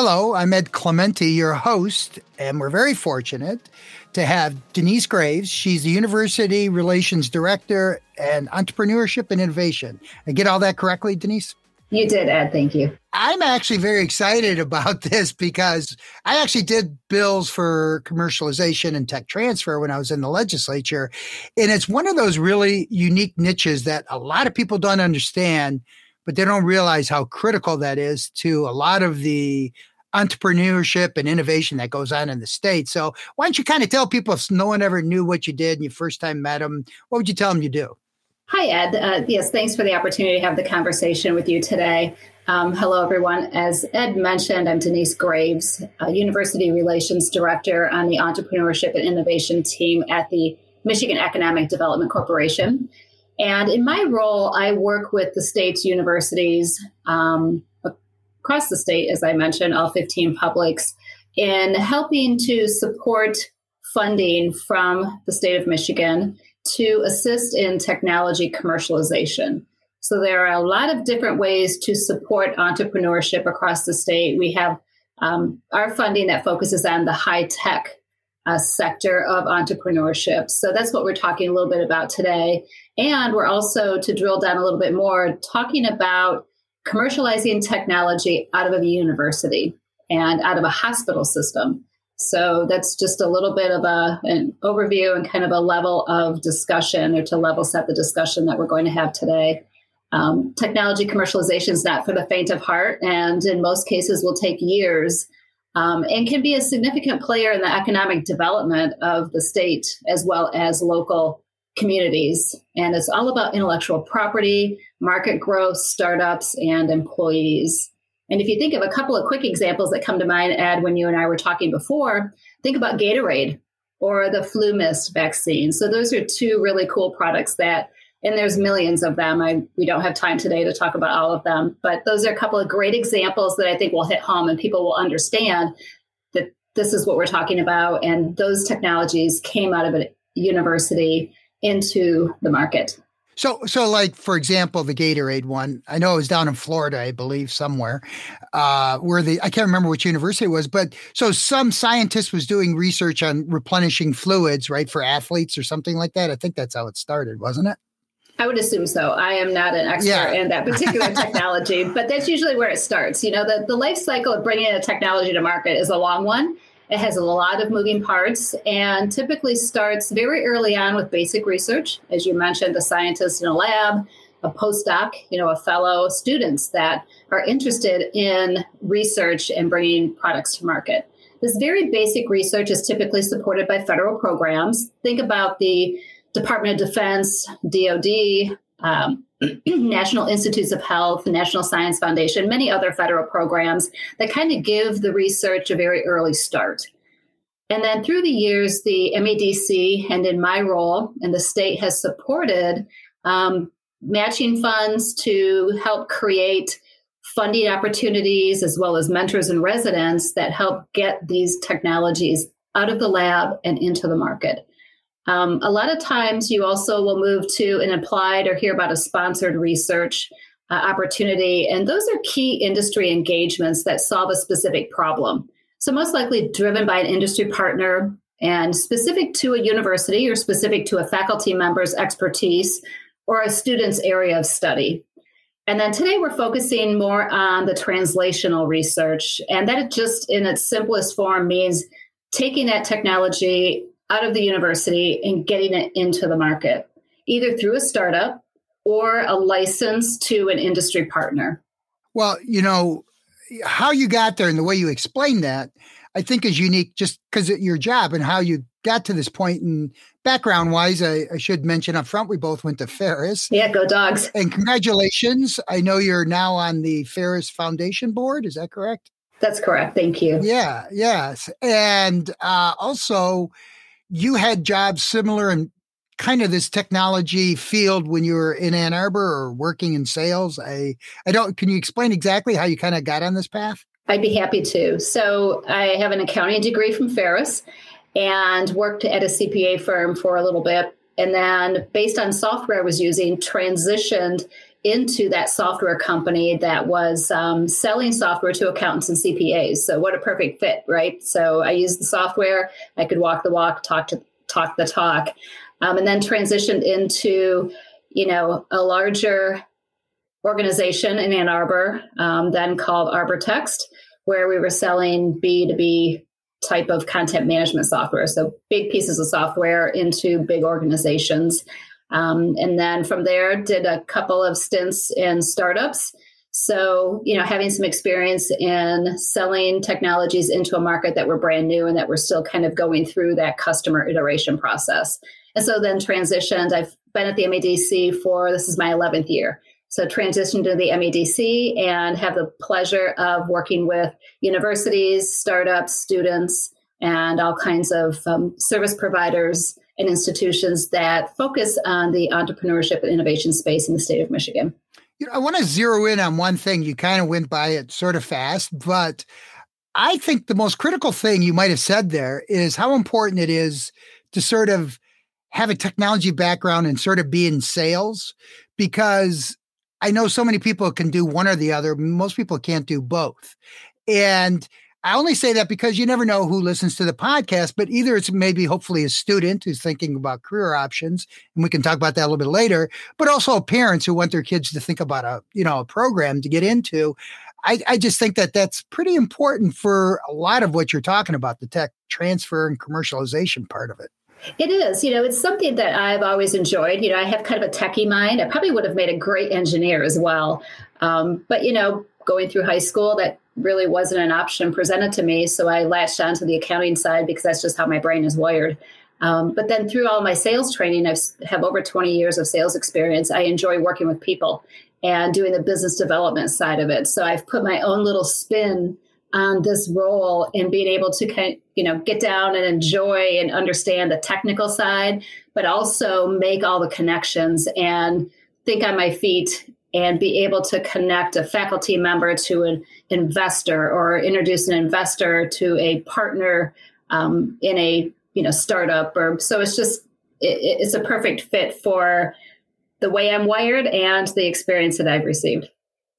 Hello, I'm Ed Clemente, your host, and we're very fortunate to have Denise Graves. She's the University Relations Director and Entrepreneurship and Innovation. I get all that correctly, Denise? You did, Ed. Thank you. I'm actually very excited about this because I actually did bills for commercialization and tech transfer when I was in the legislature. And it's one of those really unique niches that a lot of people don't understand, but they don't realize how critical that is to a lot of the entrepreneurship and innovation that goes on in the state. So why don't you kind of tell people if no one ever knew what you did and you first time met them, what would you tell them you do? Hi, Ed. Uh, yes, thanks for the opportunity to have the conversation with you today. Um, hello, everyone. As Ed mentioned, I'm Denise Graves, University Relations Director on the Entrepreneurship and Innovation team at the Michigan Economic Development Corporation. And in my role, I work with the state's universities um, across the state, as I mentioned, all 15 publics, in helping to support funding from the state of Michigan to assist in technology commercialization. So there are a lot of different ways to support entrepreneurship across the state. We have um, our funding that focuses on the high tech uh, sector of entrepreneurship. So that's what we're talking a little bit about today. And we're also, to drill down a little bit more, talking about commercializing technology out of a university and out of a hospital system. So that's just a little bit of a, an overview and kind of a level of discussion or to level set the discussion that we're going to have today. Um, technology commercialization is not for the faint of heart, and in most cases will take years um, and can be a significant player in the economic development of the state as well as local communities. And it's all about intellectual property, market growth, startups, and employees. And if you think of a couple of quick examples that come to mind, Ed, when you and I were talking before, think about Gatorade or the FluMist vaccine. So those are two really cool products that, and there's millions of them. I, we don't have time today to talk about all of them, but those are a couple of great examples that I think will hit home and people will understand that this is what we're talking about. And those technologies came out of a university into the market. So, so like for example, the Gatorade one. I know it was down in Florida, I believe, somewhere, uh, where the I can't remember which university it was, but so some scientist was doing research on replenishing fluids, right, for athletes or something like that. I think that's how it started, wasn't it? I would assume so. I am not an expert yeah. in that particular technology, but that's usually where it starts. You know, the, the life cycle of bringing a technology to market is a long one. It has a lot of moving parts and typically starts very early on with basic research. As you mentioned, a scientist in a lab, a postdoc, you know, a fellow, students that are interested in research and bringing products to market. This very basic research is typically supported by federal programs. Think about the Department of Defense, DoD, um, National Institutes of Health, National Science Foundation, many other federal programs that kind of give the research a very early start. And then through the years, the MEDC and in my role, and the state has supported um, matching funds to help create funding opportunities as well as mentors and residents that help get these technologies out of the lab and into the market. Um, a lot of times, you also will move to an applied or hear about a sponsored research uh, opportunity, and those are key industry engagements that solve a specific problem. So, most likely driven by an industry partner and specific to a university or specific to a faculty member's expertise or a student's area of study. And then today we're focusing more on the translational research. And that just in its simplest form means taking that technology out of the university and getting it into the market, either through a startup or a license to an industry partner. Well, you know, how you got there and the way you explained that, I think is unique just because of your job and how you got to this point. And background wise, I, I, should mention up front, we both went to Ferris. Yeah, go dogs. And congratulations. I know you're now on the Ferris Foundation board. Is that correct? That's correct. Thank you. Yeah, yes. And uh, also, you had jobs similar in kind of this technology field when you were in Ann Arbor or working in sales. I, I don't, can you explain exactly how you kind of got on this path? I'd be happy to. So, I have an accounting degree from Ferris and worked at a CPA firm for a little bit. And then, based on software I was using, transitioned into that software company that was um, selling software to accountants and CPAs. So what a perfect fit, right? So I used the software. I could walk the walk, talk to talk the talk, um, and then transitioned into you know a larger organization in Ann Arbor, um, then called Arbortext, where we were selling B two B type of content management software. So big pieces of software into big organizations. Um, and then from there, did a couple of stints in startups. So, you know, having some experience in selling technologies into a market that were brand new and that we're still kind of going through that customer iteration process. And so then transitioned. I've been at the MEDC for this is my 11th year. So transitioned to the MEDC and have the pleasure of working with universities, startups, students, and all kinds of um, service providers and institutions that focus on the entrepreneurship and innovation space in the state of Michigan. You know, I want to zero in on one thing. You kind of went by it sort of fast, but I think the most critical thing you might have said there is how important it is to sort of have a technology background and sort of be in sales because I know so many people can do one or the other. Most people can't do both. And I only say that because you never know who listens to the podcast, but either it's maybe hopefully a student who's thinking about career options, and we can talk about that a little bit later, but also parents who want their kids to think about a, you know, a program to get into. I, I just think that that's pretty important for a lot of what you're talking about, the tech transfer and commercialization part of it. It is. You know, it's something that I've always enjoyed. You know, I have kind of a techie mind. I probably would have made a great engineer as well. Um, but, you know, going through high school, that really wasn't an option presented to me. So I latched onto the accounting side because that's just how my brain is wired. Um, but then through all my sales training, I have over 20 years of sales experience. I enjoy working with people and doing the business development side of it. So I've put my own little spin on this role and being able to kind of, you know get down and enjoy and understand the technical side, but also make all the connections and think on my feet and be able to connect a faculty member to an investor or introduce an investor to a partner um, in a you know startup or so it's just it, it's a perfect fit for the way i'm wired and the experience that i've received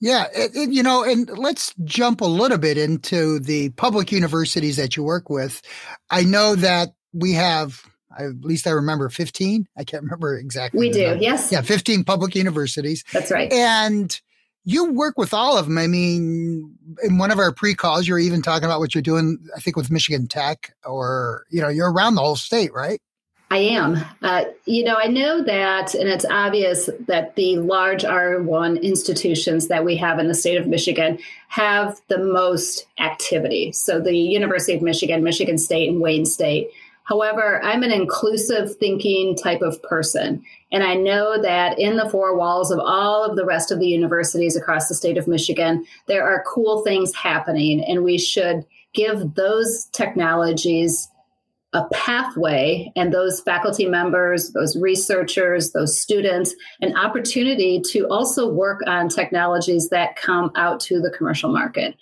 yeah, it, it, you know, and let's jump a little bit into the public universities that you work with. I know that we have at least I remember 15. I can't remember exactly. We do, number. yes. Yeah, 15 public universities. That's right. And you work with all of them. I mean, in one of our pre calls, you're even talking about what you're doing, I think, with Michigan Tech, or, you know, you're around the whole state, right? I am. Uh, you know, I know that, and it's obvious that the large R1 institutions that we have in the state of Michigan have the most activity. So the University of Michigan, Michigan State, and Wayne State However, I'm an inclusive thinking type of person. And I know that in the four walls of all of the rest of the universities across the state of Michigan, there are cool things happening, and we should give those technologies a pathway and those faculty members, those researchers, those students, an opportunity to also work on technologies that come out to the commercial market.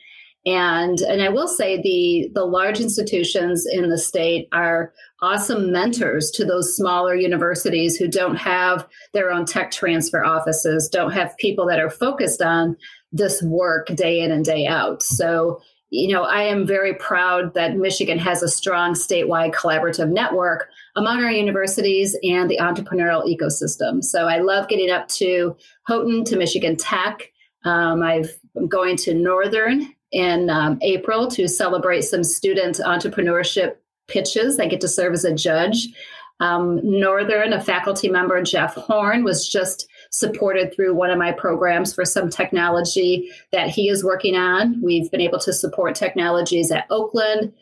And and I will say the the large institutions in the state are awesome mentors to those smaller universities who don't have their own tech transfer offices, don't have people that are focused on this work day in and day out. So you know, I am very proud that Michigan has a strong statewide collaborative network among our universities and the entrepreneurial ecosystem. So I love getting up to Houghton, to Michigan Tech. Um, I've, I'm going to Northern in um, April to celebrate some student entrepreneurship pitches. I get to serve as a judge. Um, Northern, a faculty member, Jeff Horn, was just supported through one of my programs for some technology that he is working on. We've been able to support technologies at Oakland,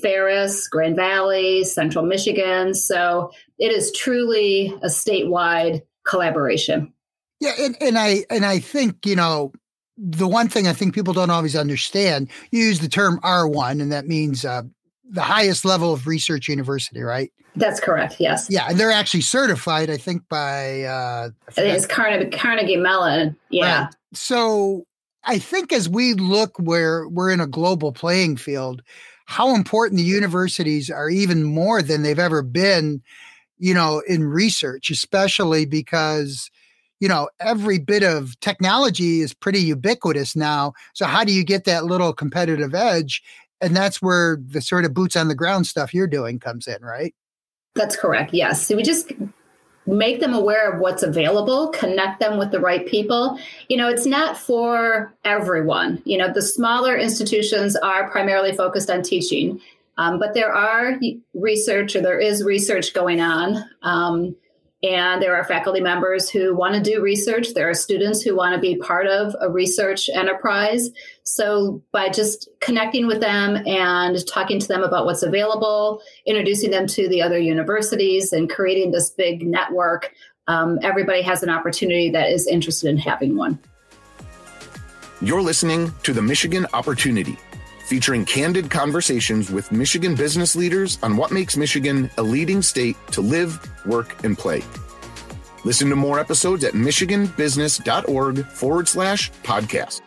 Ferris, Grand Valley, Central Michigan. So it is truly a statewide collaboration. Yeah, and, and I and I think you know the one thing I think people don't always understand, you use the term R1, and that means uh, the highest level of research university, right? That's correct. Yes. Yeah, and they're actually certified, I think, by uh, it's Carnegie, Carnegie Mellon. Yeah. Right. So I think as we look where we're in a global playing field, how important the universities are even more than they've ever been, you know, in research, especially because you know every bit of technology is pretty ubiquitous now. So how do you get that little competitive edge? And that's where the sort of boots on the ground stuff you're doing comes in right? That's correct yes. So we just make them aware of what's available connect them with the right people. You know it's not for everyone. You know the smaller institutions are primarily focused on teaching um, but there are research or there is research going on um, and there are faculty members who want to do research. There are students who want to be part of a research enterprise. So, by just connecting with them and talking to them about what's available, introducing them to the other universities, and creating this big network, um, everybody has an opportunity that is interested in having one. You're listening to the Michigan Opportunity featuring candid conversations with Michigan business leaders on what makes Michigan a leading state to live, work, and play. Listen to more episodes at michiganbusiness.org forward slash podcast.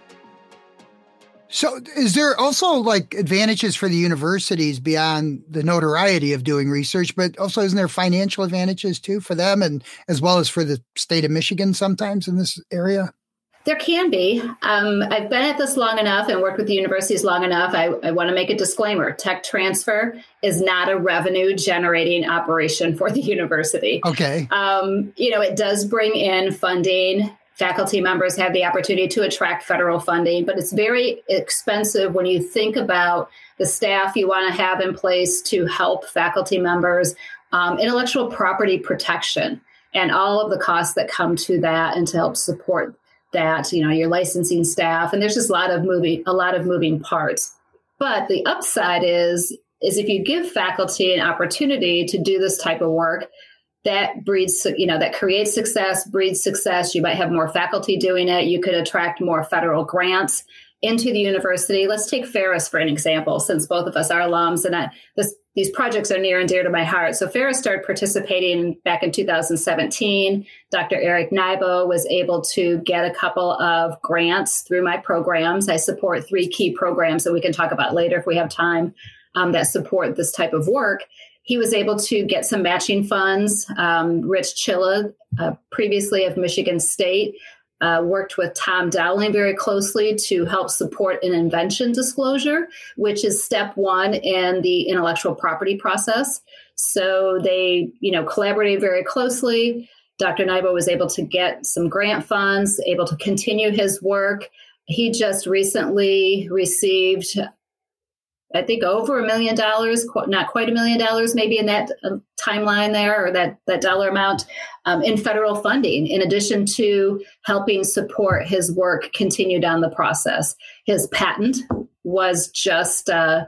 So, is there also like advantages for the universities beyond the notoriety of doing research, but also isn't there financial advantages too for them and as well as for the state of Michigan sometimes in this area? There can be. Um, I've been at this long enough and worked with the universities long enough. I, I want to make a disclaimer tech transfer is not a revenue generating operation for the university. Okay. Um, you know, it does bring in funding. Faculty members have the opportunity to attract federal funding, but it's very expensive when you think about the staff you want to have in place to help faculty members, um, intellectual property protection, and all of the costs that come to that and to help support that you know your licensing staff and there's just a lot of moving a lot of moving parts. But the upside is is if you give faculty an opportunity to do this type of work that breeds you know that creates success breeds success. You might have more faculty doing it. You could attract more federal grants into the university. Let's take Ferris for an example, since both of us are alums, and I, this, these projects are near and dear to my heart. So Ferris started participating back in 2017. Dr. Eric Nybo was able to get a couple of grants through my programs. I support three key programs that we can talk about later if we have time um, that support this type of work. He was able to get some matching funds. Um, Rich Chylla, uh, previously of Michigan State, uh, worked with Tom Dowling very closely to help support an invention disclosure, which is step one in the intellectual property process. So they, you know, collaborated very closely. Dr. Nybo was able to get some grant funds, able to continue his work. He just recently received I think over a million dollars, not quite a million dollars, maybe in that uh, timeline there or that, that dollar amount um, in federal funding, in addition to helping support his work continue down the process. His patent was just uh,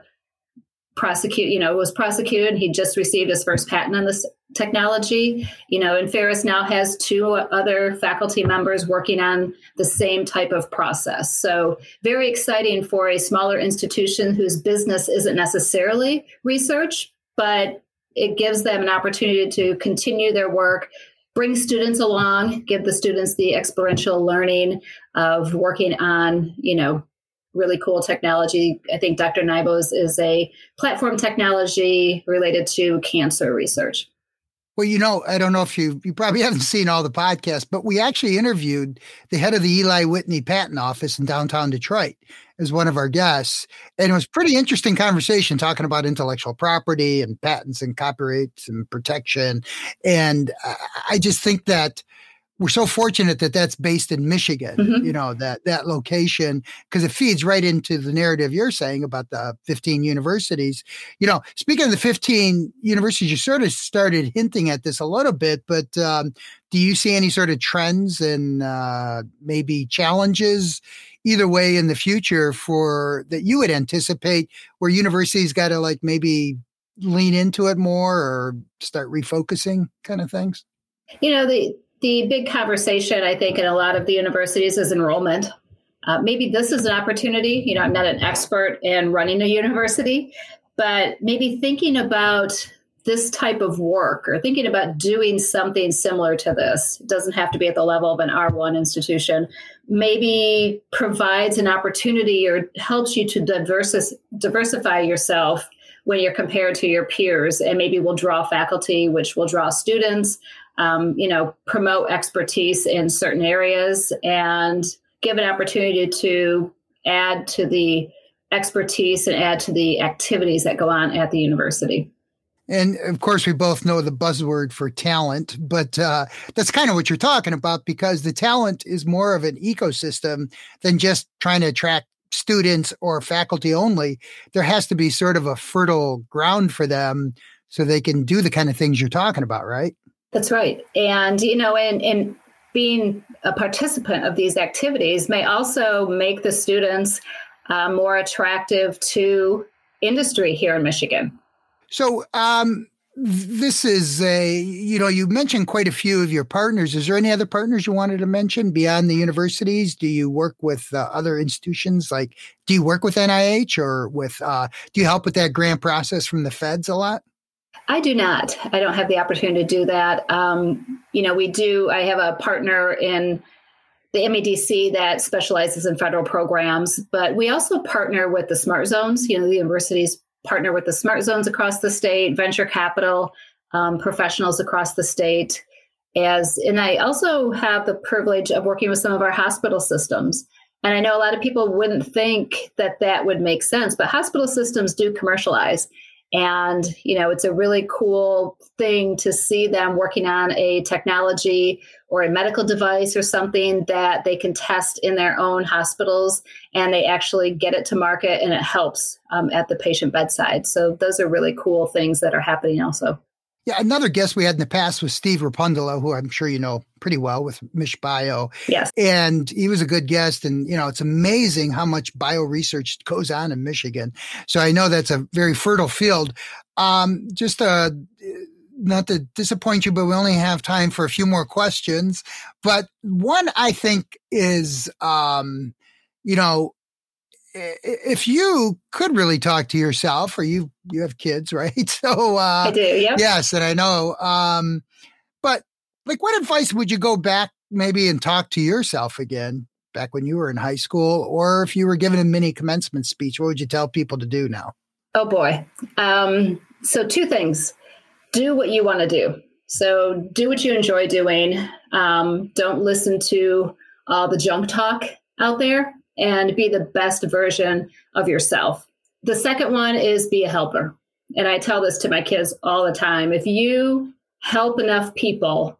prosecuted, you know, was prosecuted. He just received his first patent on this technology. You know, and Ferris now has two other faculty members working on the same type of process. So very exciting for a smaller institution whose business isn't necessarily research, but it gives them an opportunity to continue their work bring students along give the students the experiential learning of working on you know really cool technology. I think Dr. Nybo's is a platform technology related to cancer research. Well, you know, I don't know if you you probably haven't seen all the podcasts, but we actually interviewed the head of the Eli Whitney Patent Office in downtown Detroit as one of our guests, and it was pretty interesting conversation talking about intellectual property and patents and copyrights and protection. And I just think that we're so fortunate that that's based in Michigan, mm-hmm. you know, that that location because it feeds right into the narrative you're saying about the 15 universities. You know, speaking of the 15 universities, you sort of started hinting at this a little bit, but um, do you see any sort of trends and uh, maybe challenges either way in the future for that you would anticipate where universities got to like maybe lean into it more or start refocusing kind of things? You know, the the big conversation, I think, in a lot of the universities is enrollment. uh, maybe this is an opportunity. You know, I'm not an expert in running a university, but maybe thinking about this type of work or thinking about doing something similar to this it doesn't have to be at the level of an R1 institution maybe provides an opportunity or helps you to diversi- diversify yourself when you're compared to your peers and maybe will draw faculty which will draw students um, you know promote expertise in certain areas and give an opportunity to add to the expertise and add to the activities that go on at the university. And of course, we both know the buzzword for talent, but uh, that's kind of what you're talking about because the talent is more of an ecosystem than just trying to attract students or faculty only. There has to be sort of a fertile ground for them so they can do the kind of things you're talking about, right? That's right. And, you know, and, and being a participant of these activities may also make the students uh, more attractive to industry here in Michigan. So, um, this is a, you know, you mentioned quite a few of your partners. Is there any other partners you wanted to mention beyond the universities? Do you work with uh, other institutions? Like, do you work with NIH or with, uh, do you help with that grant process from the feds a lot? I do not. I don't have the opportunity to do that. Um, you know, we do, I have a partner in the MEDC that specializes in federal programs, but we also partner with the smart zones. You know, the universities partner with the smart zones across the state, venture capital um, professionals across the state. As and I also have the privilege of working with some of our hospital systems. And I know a lot of people wouldn't think that that would make sense, but hospital systems do commercialize. And, you know, it's a really cool thing to see them working on a technology or a medical device or something that they can test in their own hospitals and they actually get it to market and it helps um, at the patient bedside. So those are really cool things that are happening also. Yeah, another guest we had in the past was Steve Rapundalo, who I'm sure you know pretty well with MichBio. Yes. And he was a good guest. And, you know, it's amazing how much bio research goes on in Michigan. So I know that's a very fertile field. Um, just uh, not to disappoint you, but we only have time for a few more questions. But one I think is, um, you know, if you could really talk to yourself or you you have kids right? So uh i do yeah yes and i know um but like what advice would you go back maybe and talk to yourself again back when you were in high school? Or if you were given a mini commencement speech what would you tell people to do now? Oh boy. Um so two things. Do what you want to do. So do what you enjoy doing. Um don't listen to all the junk talk out there and be the best version of yourself. The second one is be a helper. And I tell this to my kids all the time. If you help enough people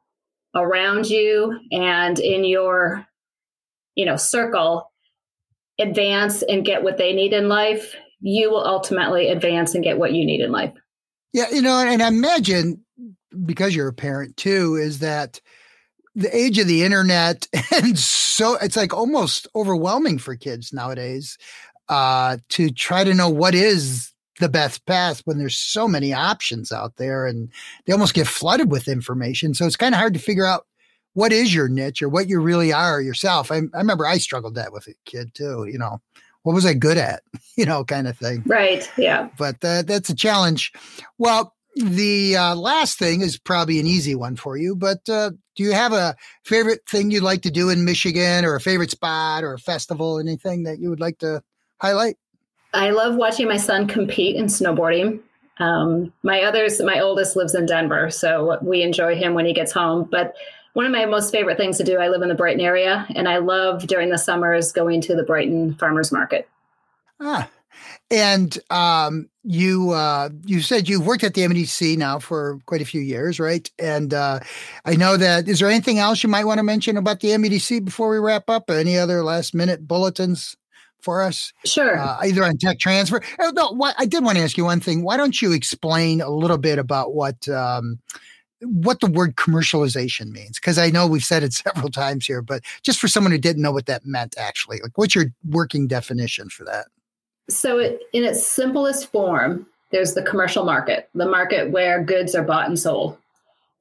around you and in your you know circle advance and get what they need in life, you will ultimately advance and get what you need in life. Yeah, you know, and I imagine because you're a parent too, is that the age of the internet and so it's like almost overwhelming for kids nowadays uh, to try to know what is the best path when there's so many options out there and they almost get flooded with information. So it's kind of hard to figure out what is your niche or what you really are yourself. I, I remember i struggled that with a kid too you know what was i good at? You know kind of thing. Right yeah. But uh, that's a challenge. Well the uh, last thing is probably an easy one for you, but uh, do you have a favorite thing you'd like to do in Michigan or a favorite spot or a festival, anything that you would like to highlight? I love watching my son compete in snowboarding. Um, my others, my oldest lives in Denver, so we enjoy him when he gets home. But one of my most favorite things to do, I live in the Brighton area, and I love during the summers going to the Brighton Farmers Market. Ah, and um, you uh, you said you've worked at the MEDC now for quite a few years, right? And uh, I know that. Is there anything else you might want to mention about the MEDC before we wrap up? Any other last minute bulletins for us? Sure. Uh, either on tech transfer. Oh, no, what, I did want to ask you one thing. Why don't you explain a little bit about what? Um, what the word commercialization means because i know we've said it several times here but just for someone who didn't know what that meant actually like what's your working definition for that so, it, in its simplest form, there's the commercial market, the market where goods are bought and sold.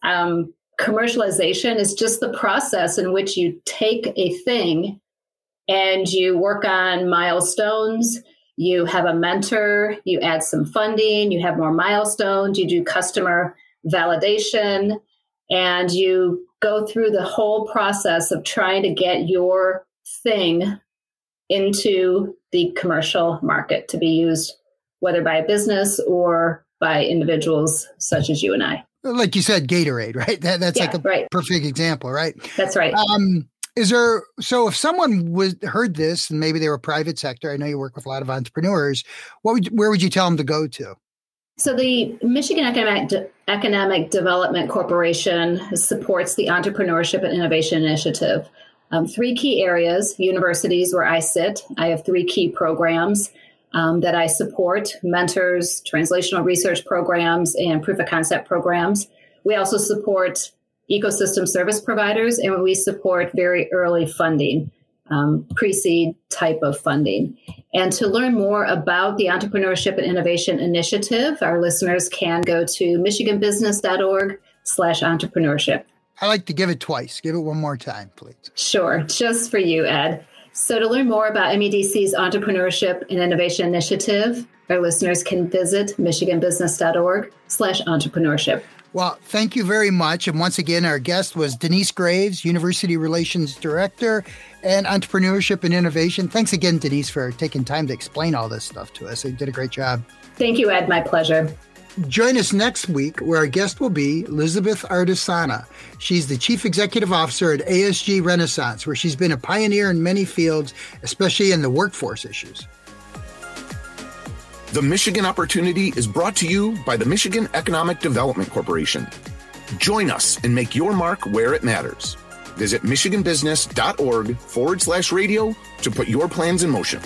Um, commercialization is just the process in which you take a thing and you work on milestones. You have a mentor, you add some funding, you have more milestones, you do customer validation, and you go through the whole process of trying to get your thing into the commercial market to be used, whether by a business or by individuals such as you and I. Like you said, Gatorade, right? That, that's yeah, like a right. perfect example, right? That's right. Um, is there so if someone was heard this and maybe they were private sector? I know you work with a lot of entrepreneurs. What would where would you tell them to go to? So the Michigan Economic, De- Economic Development Corporation supports the Entrepreneurship and Innovation Initiative. Um, three key areas, universities where I sit. I have three key programs um, that I support mentors, translational research programs, and proof of concept programs. We also support ecosystem service providers and we support very early funding, um, pre seed type of funding. And to learn more about the Entrepreneurship and Innovation Initiative, our listeners can go to michiganbusiness.org slash entrepreneurship. I like to give it twice. Give it one more time, please. Sure, just for you, Ed. So to learn more about MEDC's Entrepreneurship and Innovation Initiative, our listeners can visit michiganbusiness.org slash entrepreneurship. Well, thank you very much. And once again, our guest was Denise Graves, University Relations Director and Entrepreneurship and Innovation. Thanks again, Denise, for taking time to explain all this stuff to us. You did a great job. Thank you, Ed. My pleasure. Join us next week where our guest will be Elizabeth Ardisana. She's the Chief Executive Officer at ASG Renaissance, where she's been a pioneer in many fields, especially in the workforce issues. The Michigan Opportunity is brought to you by the Michigan Economic Development Corporation. Join us and make your mark where it matters. Visit michiganbusiness.org forward slash radio to put your plans in motion.